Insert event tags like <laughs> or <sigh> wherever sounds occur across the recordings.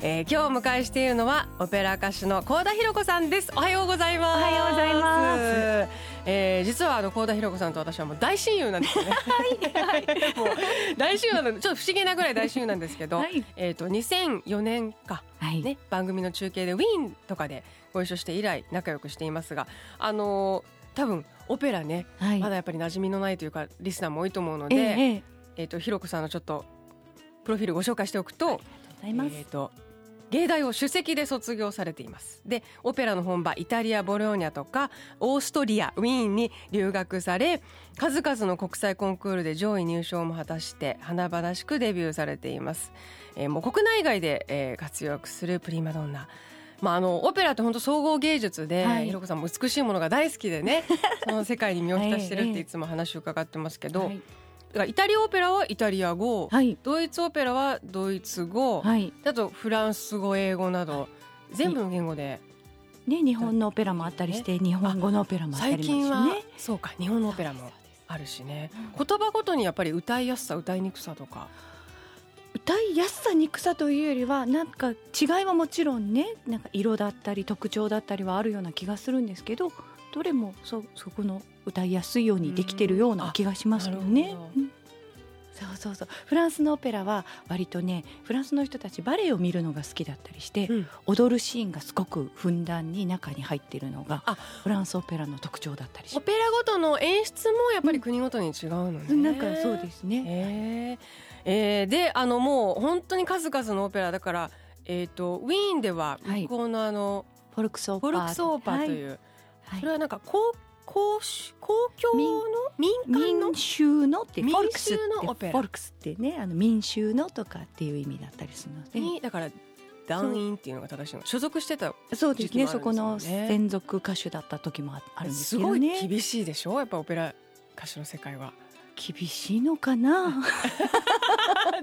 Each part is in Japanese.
えー、今日お迎えしているのはオペラ歌手の高田博子さんです。おはようございます。おはようございます、えー、実はあの高田博子さんと私はもう大親友なんですよね。<laughs> <laughs> はい、もう大親友なのでちょっと不思議なぐらい大親友なんですけど、はい、えっ、ー、と2004年か、はい、ね番組の中継でウィーンとかでご一緒して以来仲良くしていますがあのー、多分オペラね、はい、まだやっぱり馴染みのないというかリスナーも多いと思うので、えー、えー、とひろこさんのちょっとプロフィールご紹介しておくと。えーと芸大を首席で卒業されています。でオペラの本場イタリア・ボローニャとかオーストリアウィーンに留学され数々の国際コンクールで上位入賞も果たして華々しくデビューされています、えー、もう国内外で、えー、活躍するプリマドンナ。まあ、あのオペラって本当総合芸術で、はい、ひろこさんも美しいものが大好きでね <laughs> その世界に身を浸してるっていつも話を伺ってますけど、はいイタリアオペラはイタリア語、はい、ドイツオペラはドイツ語、はい、あとフランス語英語など全部の言語で。ね、日本のオペラもあったりして、日本語のオペラもあったりしね。そうか、日本のオペラもあるしね。言葉ごとにやっぱり歌いやすさ、歌いにくさとか。歌いやすさにくさというよりはなんか違いはもちろんねなんか色だったり特徴だったりはあるような気がするんですけどどれもそそこの歌いやすいようにできてるような気がしますよね。そうそうそう。フランスのオペラは割とねフランスの人たちバレエを見るのが好きだったりして、うん、踊るシーンがすごくふんだんに中に入っているのがフランスオペラの特徴だったりしオペラごとの演出もやっぱり国ごとに違うのね、うん、なんかそうですね、えー、えー、であのもう本当に数々のオペラだからえっ、ー、とウィーンでは向こうのあの、はい、フォルクスオーパーフォルクスオーパーという、はい。それはなんか公公公共の民間の？民衆のって民衆のオペラ。フォルクスってねあの民衆のとかっていう意味だったりするので。だから団員っていうのが正しいの。所属してた、そうですね。そこの専属歌手だった時もあるんですけどね。すごい厳しいでしょ？やっぱオペラ歌手の世界は。厳しいのかな？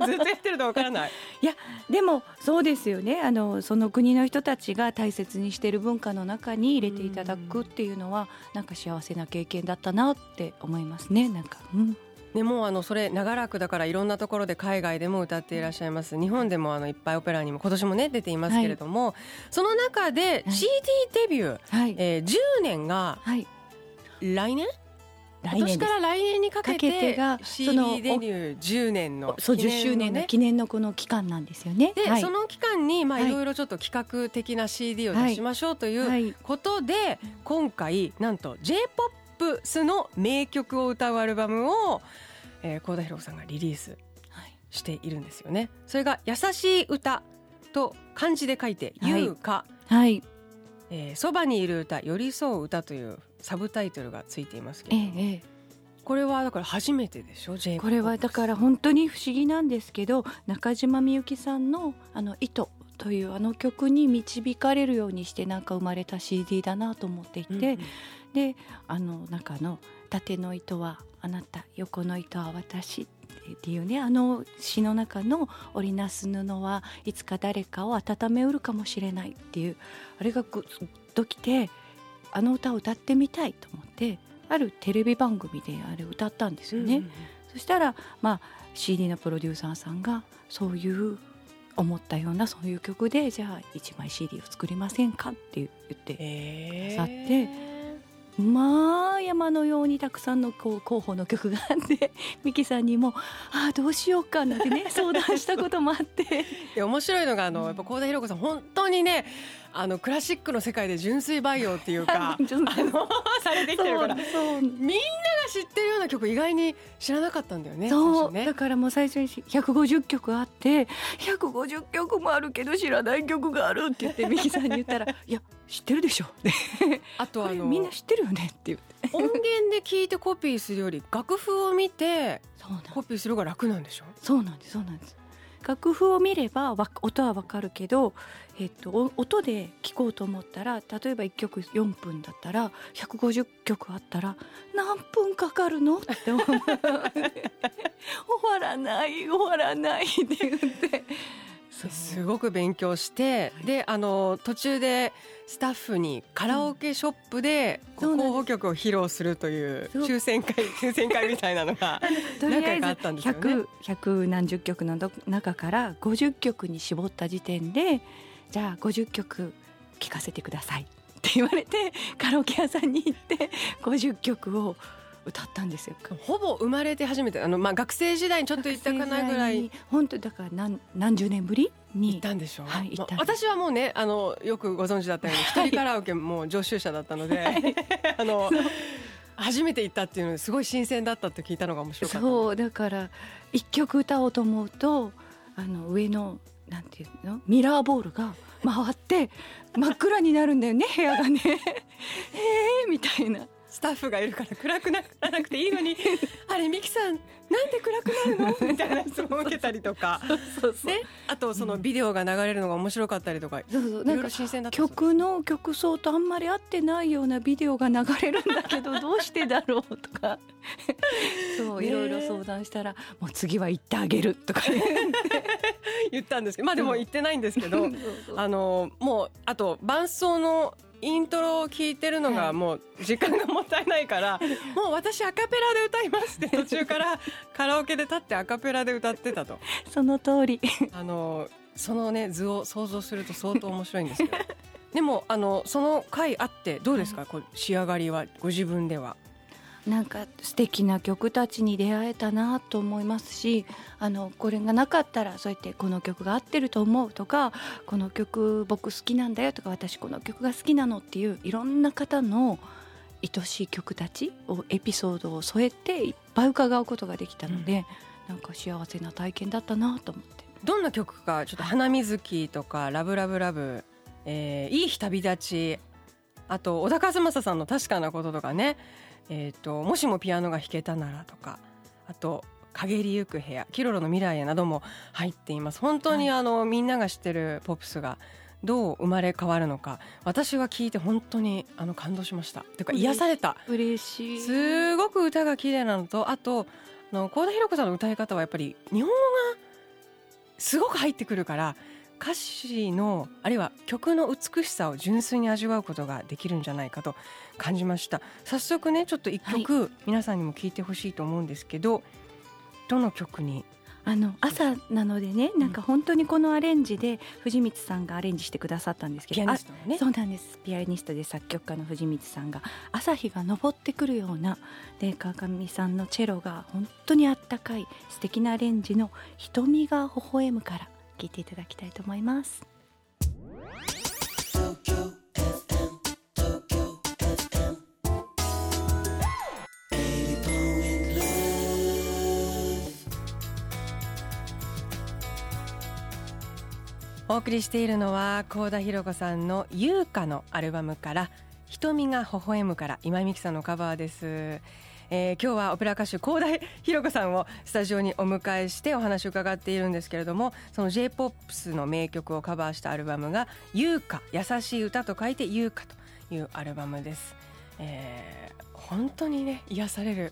ずっとやってるとわからない。いやでもそうですよね。あのその国の人たちが大切にしている文化の中に入れていただくっていうのは、ん、なんか幸せな経験だったなって思いますね。なんか、うん、ね、もうあのそれ長らくだからいろんなところで海外でも歌っていらっしゃいます。日本でもあのいっぱいオペラにも今年もね出ていますけれども、はい、その中で CD デビュー、はい、えー、10年が来年、今年？から来年にかけてが CD デビュー10年のそう10周年の記念のこの期間なんですよね。で、はい、その期間にまあい。ろいろちょっと企画的な CD を出しましょうということで、今回なんと J−POP スの名曲を歌うアルバムをえー、田博さんがリリースしているんですよね。それが優しい歌と漢字で書いて「優歌」はい、えー、そばにいる歌寄り添う歌というサブタイトルがついていますけれども、ええ、これはだから初めてでしょ J これはだから本当に不思議なんですけど中島みゆきさんの「あの糸」というあの曲に導かれるようにしてなんか生まれた CD だなと思っていて、うんうん、であの中の「縦の糸はあなた横の糸は私」っていうねあの詩の中の「織りなす布はいつか誰かを温めうるかもしれない」っていうあれがぐっときてあの歌を歌ってみたいと思ってあるテレビ番組であれ歌ったんですよね。うんうん、そしたら、まあ、CD のプロデューサーさんがそういう思ったようなそういう曲でじゃあ1枚 CD を作りませんかって言ってくださって。まあ山のようにたくさんのこう候補の曲があって <laughs> ミキさんにも「ああどうしようか」なんてね <laughs> 相談したこともあって。面白いのがあのやっぱ幸田博子さん本当にねあのクラシックの世界で純粋培養っていうか <laughs> あのされてきてるから。みんなが知ってるような曲意外に知らなかったんだよねそう、ね、だからもう最初に150曲あって150曲もあるけど知らない曲があるって言ってミキさんに言ったら「<laughs> いや知ってるでしょ」<laughs> <laughs> あとあのみんな知ってるよねって言って。音源で聞いてコピーするより楽譜を見てコピーする方が楽なんでしょ？そうなんですそうなんです楽譜を見れば音はわかるけど、えっと、音で聴こうと思ったら例えば1曲4分だったら150曲あったら何分かかるの？って思う。<laughs> 終わらない終わらないって言って。すごく勉強して、であの途中でスタッフにカラオケショップで候補曲を披露するという抽選会 <laughs> 抽選会みたいなのがとりあえず何回かあったんですよね。100 100何十曲の中から50曲に絞った時点でじゃあ50曲聴かせてくださいって言われてカラオケ屋さんに行って50曲を歌ったんですよ。ほぼ生まれて初めてあの、まあ、学生時代にちょっと行ったかなぐらい。本当だから何何十年ぶり行にったんでしょう、はい私はもうねあのよくご存知だったように一人カラオケもう常習者だったので、<laughs> あの初めて行ったっていうのですごい新鮮だったって聞いたのが面白かったそうだから一曲歌おうと思うとあの上のなんていうのミラーボールが回って真っ暗になるんだよね部屋がね。<laughs> えーみたいな。スタッフがいるから暗くならなくていいのに <laughs> あれミキさんなんで暗くなるの？<laughs> みたいな質問を受けたりとか。ね、あとそのビデオが流れるのが面白かったりとか、そう新鮮だ曲の曲奏とあんまり合ってないようなビデオが流れるんだけどどうしてだろう？とか。<laughs> そういろいろ相談したらもう次は行ってあげるとか。言って言ったんですけど。まあでも言ってないんですけど。あのもうあと伴奏のイントロを聞いてるのはい。がもう時間がもったいないから、<laughs> もう私アカペラで歌いますって途中からカラオケで立ってアカペラで歌ってたと。<laughs> その通り。あのそのね図を想像すると相当面白いんですけど。<laughs> でもあのその回あってどうですか、こう仕上がりは？ご自分では？なんか素敵な曲たちに出会えたなと思いますしあのこれがなかったらそうやってこの曲が合ってると思うとかこの曲僕好きなんだよとか私この曲が好きなのっていういろんな方の愛しい曲たちをエピソードを添えていっぱい伺うことができたので、なんか幸せな体験だったなと思って。どんな曲かちょっと「花水木」とか「ラブラブラブ」えーいい日旅立ち」あと小田和正さんの「確かなこと」とかね「えー、ともしもピアノが弾けたなら」とかあと「陰りゆく部屋」「キロロの未来へ」なども入っています。本当にあの、みんなが知ってるポップスがどう生まれ変わるのか私は聞いて本当にあの感動しました。というか癒された。嬉しい。すごく歌が綺麗なのとあとあの幸田博子さんの歌い方はやっぱり日本語がすごく入ってくるから歌詞のあるいは曲の美しさを純粋に味わうことができるんじゃないかと感じました。早速ねちょっと一曲、皆さんにも聴いてほしいと思うんですけどどの曲に？あの朝なのでねなんか本当にこのアレンジで藤光さんがアレンジしてくださったんですけピアどニストのね。そうなんです。ピアニストで作曲家の藤光さんが朝日が昇ってくるようなで川上さんのチェロが本当にあったかい素敵なアレンジの「瞳が微笑む」から聴いていただきたいと思います。お送りしているのは幸田博子さんの「優香」のアルバムから「瞳が微笑む」から今井美樹さんのカバーです、えー今日はオペラ歌手幸田博子さんをスタジオにお迎えしてお話を伺っているんですけれどもその J−POP の名曲をカバーしたアルバムが「優香優しい歌」と書いて「優香」というアルバムです、えー本当にね癒される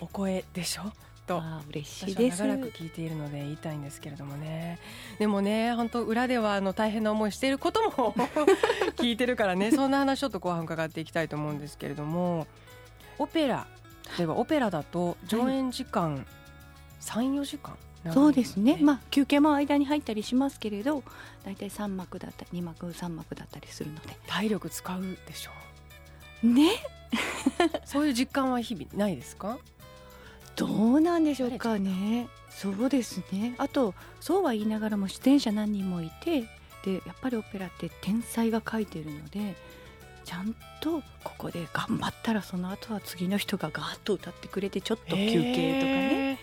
お声でしょ？と嬉しい私です。は長らく聞いているので言いたいんですけれどもね。でもね本当裏ではあの大変な思いしていることも <laughs> 聞いてるからねそんな話ちょっと後半伺っていきたいと思うんですけれども。オペラ例えばオペラだと上演時間34時間そうですね、ままあ休憩も間に入ったりしますけれど大体3幕だったり2幕3幕だったりするので。体力使うでしょね？う <laughs> そういう実感は日々ないですか？どうなんでしょうかね。そうですね。あとそうは言いながらも出演者何人もいて、でやっぱりオペラって天才が書いてるので、ちゃんとここで頑張ったらその後は次の人がガーッと歌ってくれてちょっと休憩とかね。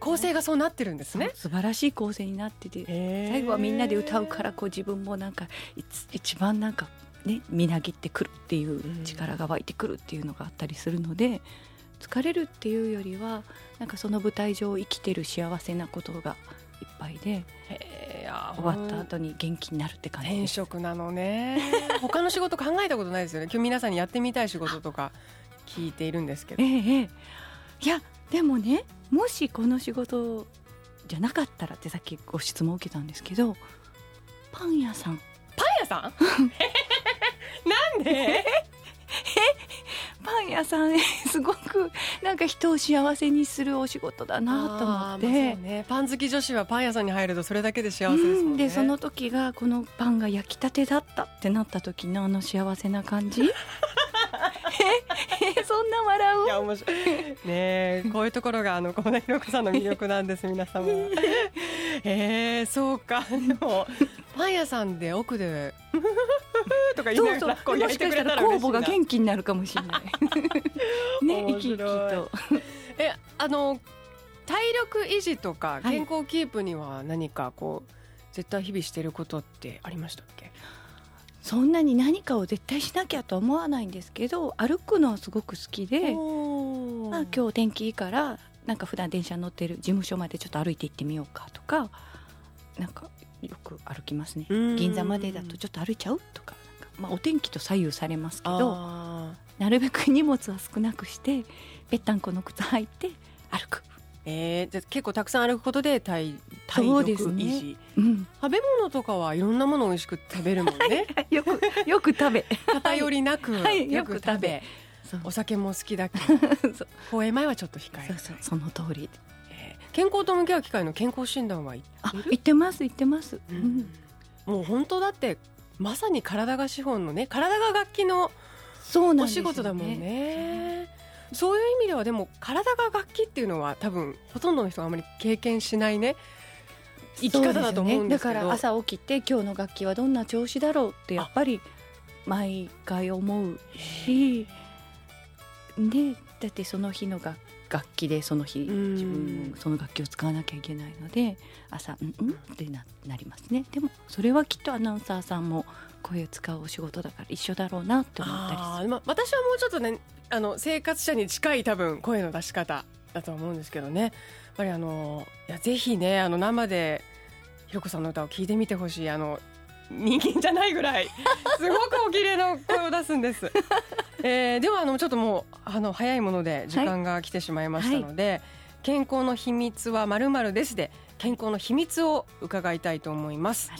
構成がそうなってるんですね。素晴らしい構成になってて、最後はみんなで歌うからこう自分もなんか一番なんかねみなぎってくるっていう力が湧いてくるっていうのがあったりするので、疲れるっていうよりはなんかその舞台上生きてる幸せなことがいっぱいでや終わった後に元気になるって感じ転。職なのね。<laughs> 他の仕事考えたことないですよね。今日皆さんにやってみたい仕事とか聞いているんですけど。ええええ。いやでもねもしこの仕事じゃなかったらってさっきご質問を受けたんですけどパン屋さん。パン屋さん？<laughs> なんで？パン屋さん <laughs> すごくなんか人を幸せにするお仕事だなと思って。ね、パン好き女子はパン屋さんに入るとそれだけで幸せですもんね。うんでその時がこのパンが焼きたてだったってなった時のあの幸せな感じええそんな笑う？いや面白いねえこういうところがあの小田裕子さんの魅力なんです皆様。えー、そうかでもパン屋さんで奥でとか言いながらこうも焼いてくれたら嬉しいな酵母が元気になるかもしれないね生き生きとえあの体力維持とかはい健康キープには何かこう、絶対日々してることってありましたっけ？そんなに何かを絶対しなきゃとは思わないんですけど歩くのはすごく好きで、まあ、今日天気いいからなんか普段電車乗ってる事務所までちょっと歩いて行ってみようかとかなんかよく歩きますね。うん。銀座までだとちょっと歩いちゃうとかまあ、お天気と左右されますけどあなるべく荷物は少なくしてぺったんこの靴履いて歩く、ーえー、じゃあ結構たくさん歩くことで体体力ですね。維持、うん、食べ物とかはいろんなものを美味しく食べるもんね。よくよく食べ。偏りなく、はいよく食べ。お酒も好きだけど。<laughs> そう。放映前はちょっと控える。そうそうその通り。えー健康と向き合う機会の健康診断はいあ言ってます言ってます、ううん。んもう本当だってまさに体が資本のね体が楽器のお仕事だもんねそういう意味ではでも体が楽器っていうのは多分ほとんどの人があまり経験しないね生き方だと思うんですね。だから朝起きて今日の楽器はどんな調子だろうってやっぱり毎回思うしでだってその日の楽楽器でその日うん。自分もその楽器を使わなきゃいけないので朝「うんうん?」ってななりますね。でもそれはきっとアナウンサーさんも声を使うお仕事だから一緒だろうなって思ったりする。まあ、私はもうちょっとねあの生活者に近い多分声の出し方だと思うんですけどねやっぱりあのいやぜひねあの生でひろこさんの歌を聞いてみてほしいあの人間じゃないぐらい <laughs> すごくお綺麗な声を出すんです。<laughs> えーではあのちょっともうあの早いもので時間が来てしまいましたので、健康の秘密はまるまるですで健康の秘密を伺いたいと思います。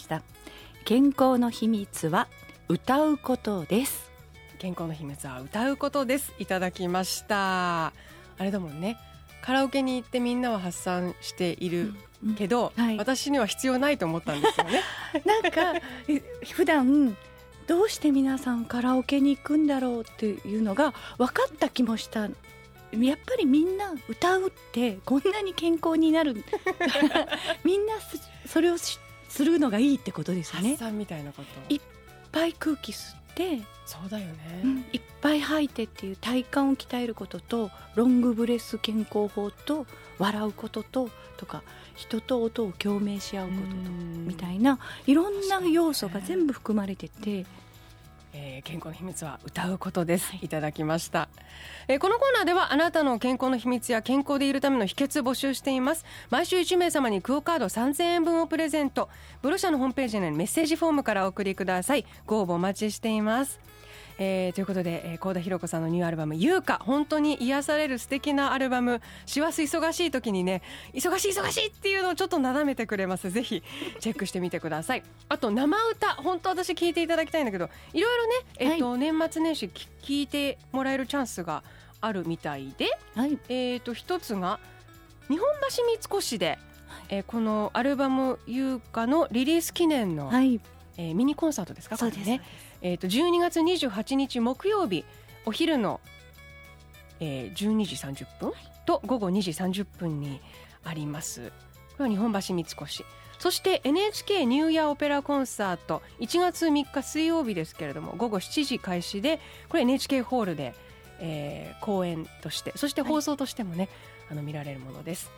健康の秘密は歌うことです。健康の秘密は歌うことです。いただきました。あれだもんね。カラオケに行ってみんなは発散しているけど、はい。私には必要ないと思ったんですよね。<laughs> なんかえ普段どうして皆さんカラオケに行くんだろうっていうのが分かった気もした。やっぱりみんな歌うってこんなに健康になる。<laughs> みんなすそれをしするのがいいってことですよねみたいなこと。いぱい空気吸って、そうだよね、うんいっぱい吐いてっていう体幹を鍛えることとロングブレス健康法と笑うことととか人と音を共鳴し合うこととみたいないろんな要素が全部含まれてて、えー健康の秘密は歌うことです、はい。い、ただきました、えーこのコーナーではあなたの健康の秘密や健康でいるための秘訣募集しています。毎週1名様にクオカード3000円分をプレゼント。ブロシャのホームページにあるメッセージフォームからお送りください。ご応募お待ちしていますえーということで、えー、高田博子さんのニューアルバム「優香」本当に癒される素敵なアルバム師走忙しい時にね忙しい忙しいっていうのをちょっとなだめてくれます。ぜひチェックしてみてください。あと生歌本当私聞いていただきたいんだけどいろいろね、えっと年末年始き聞いてもらえるチャンスがあるみたいで、はい、えー、と一つが日本橋三越で、えーこのアルバム「優香」のリリース記念の、はい、えーミニコンサートですか？そうです。ねえー、と12月28日木曜日お昼の、えー、12時30分と午後2時30分にあります。これは日本橋三越。そして NHK ニューイヤーオペラコンサート1月3日水曜日ですけれども午後7時開始でこれ NHK ホールで、えー公演としてそして放送としてもね、あの見られるものです。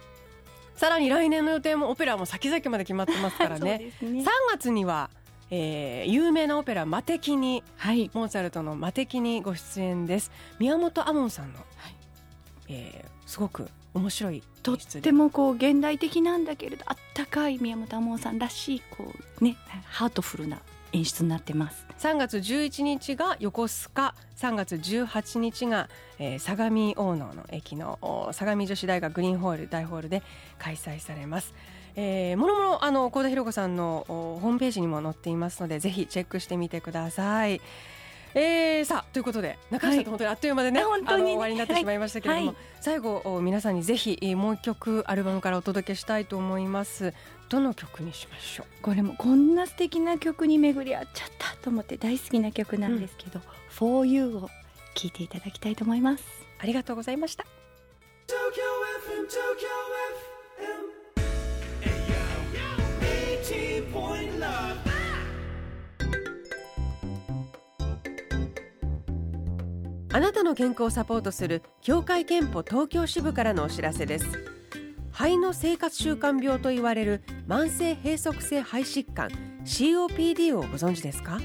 さらに来年の予定もオペラも先々まで決まってますからね。<laughs> ね。3月には、えー有名なオペラ「魔敵」にはい、モーツァルトの「魔敵」にご出演です。宮本亞門さんのえー、すごく面白いとってもこう現代的なんだけれどあったかい宮本亞門さんらしいこうねハートフルな演出になってます。3月11日が横須賀。3月18日が、えー、相模大野の駅の相模女子大学グリーンホール大ホールで開催されます。えー、もろもろあの幸田博子さんのホームページにも載っていますのでぜひチェックしてみてください。えー、さあということで中橋さんと本当にあっという間でね、終わりになってしまいましたけれども、はい、最後皆さんにぜひもう一曲アルバムからお届けしたいと思います。どの曲にしましょう？これもこんな素敵な曲に巡り合っちゃったと思って大好きな曲なんですけど「うん、For You」を聴いていただきたいと思います。ありがとうございましたあなたの健康をサポートする協会憲法東京支部からのお知らせです。肺の生活習慣病と言われる慢性閉塞性肺疾患 COPD をご存知ですか？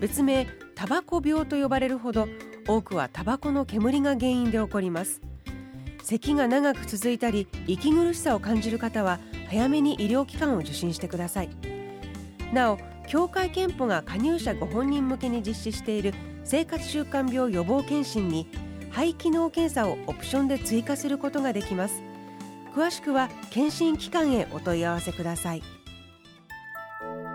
別名タバコ病と呼ばれるほど多くはタバコの煙が原因で起こります。咳が長く続いたり息苦しさを感じる方は早めに医療機関を受診してください。なお協会憲法が加入者ご本人向けに実施している生活習慣病予防健診に肺機能検査をオプションで追加することができます。詳しくは健診機関へお問い合わせください。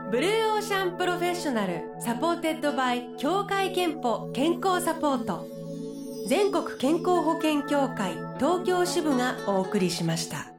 ブルーオーシャン Professional supported by 協会けんぽ健康サポート。全国健康保険協会東京支部がお送りしました。